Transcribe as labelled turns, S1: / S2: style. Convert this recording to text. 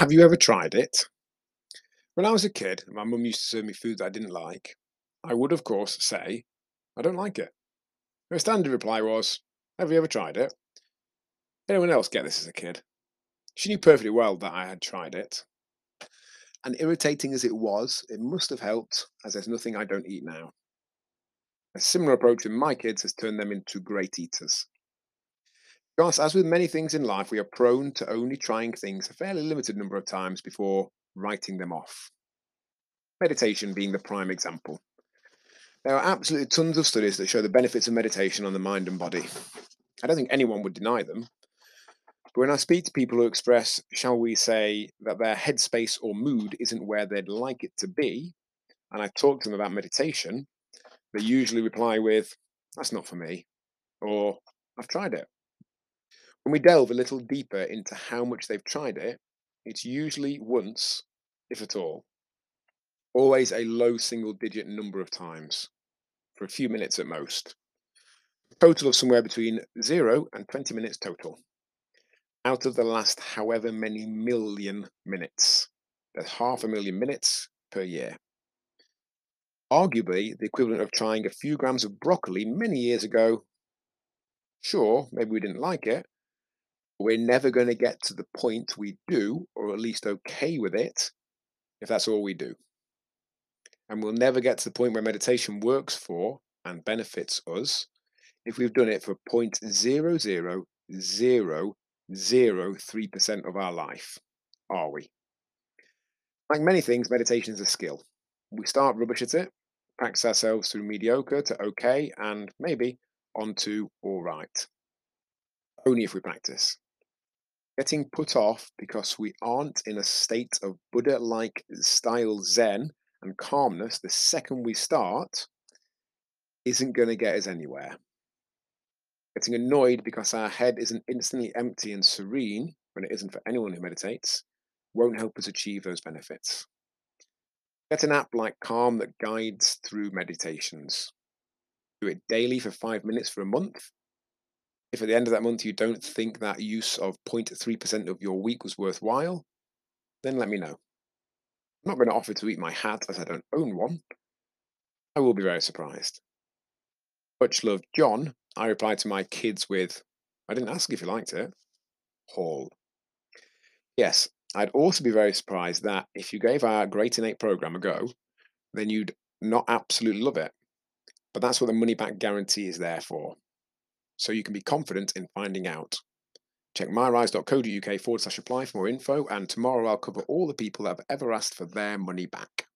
S1: Have you ever tried it? When I was a kid my mum used to serve me food that I didn't like, I would, of course, say, I don't like it. Her standard reply was, Have you ever tried it? Anyone else get this as a kid? She knew perfectly well that I had tried it. And irritating as it was, it must have helped, as there's nothing I don't eat now. A similar approach in my kids has turned them into great eaters. Because, as with many things in life, we are prone to only trying things a fairly limited number of times before writing them off. Meditation being the prime example. There are absolutely tons of studies that show the benefits of meditation on the mind and body. I don't think anyone would deny them. But when I speak to people who express, shall we say, that their headspace or mood isn't where they'd like it to be, and I talk to them about meditation, they usually reply with, That's not for me, or I've tried it. When we delve a little deeper into how much they've tried it, it's usually once, if at all. Always a low single digit number of times, for a few minutes at most. A total of somewhere between 0 and 20 minutes total. Out of the last however many million minutes. There's half a million minutes per year. Arguably the equivalent of trying a few grams of broccoli many years ago. Sure, maybe we didn't like it, we're never going to get to the point we do, or at least okay with it, if that's all we do. And we'll never get to the point where meditation works for and benefits us if we've done it for 0.00003% of our life, are we? Like many things, meditation is a skill. We start rubbish at it, practice ourselves through mediocre to okay, and maybe onto all right. Only if we practice getting put off because we aren't in a state of Buddha like style Zen and calmness the second we start isn't going to get us anywhere. Getting annoyed because our head isn't instantly empty and serene when it isn't for anyone who meditates won't help us achieve those benefits. Get an app like Calm that guides through meditations. Do it daily for five minutes for a month if at the end of that month you don't think that use of 0.3% of your week was worthwhile, then let me know. I'm not going to offer to eat my hat as I don't own one. I will be very surprised. Much love, John. I replied to my kids with, I didn't ask if you liked it. Hall. Yes, I'd also be very surprised that if you gave our Great Innate program a go, then you'd not absolutely love it. But that's what the money back guarantee is there for so you can be confident in finding out. Check myrise.co.uk forward slash apply for more info, and tomorrow I'll cover all the people that have ever asked for their money back.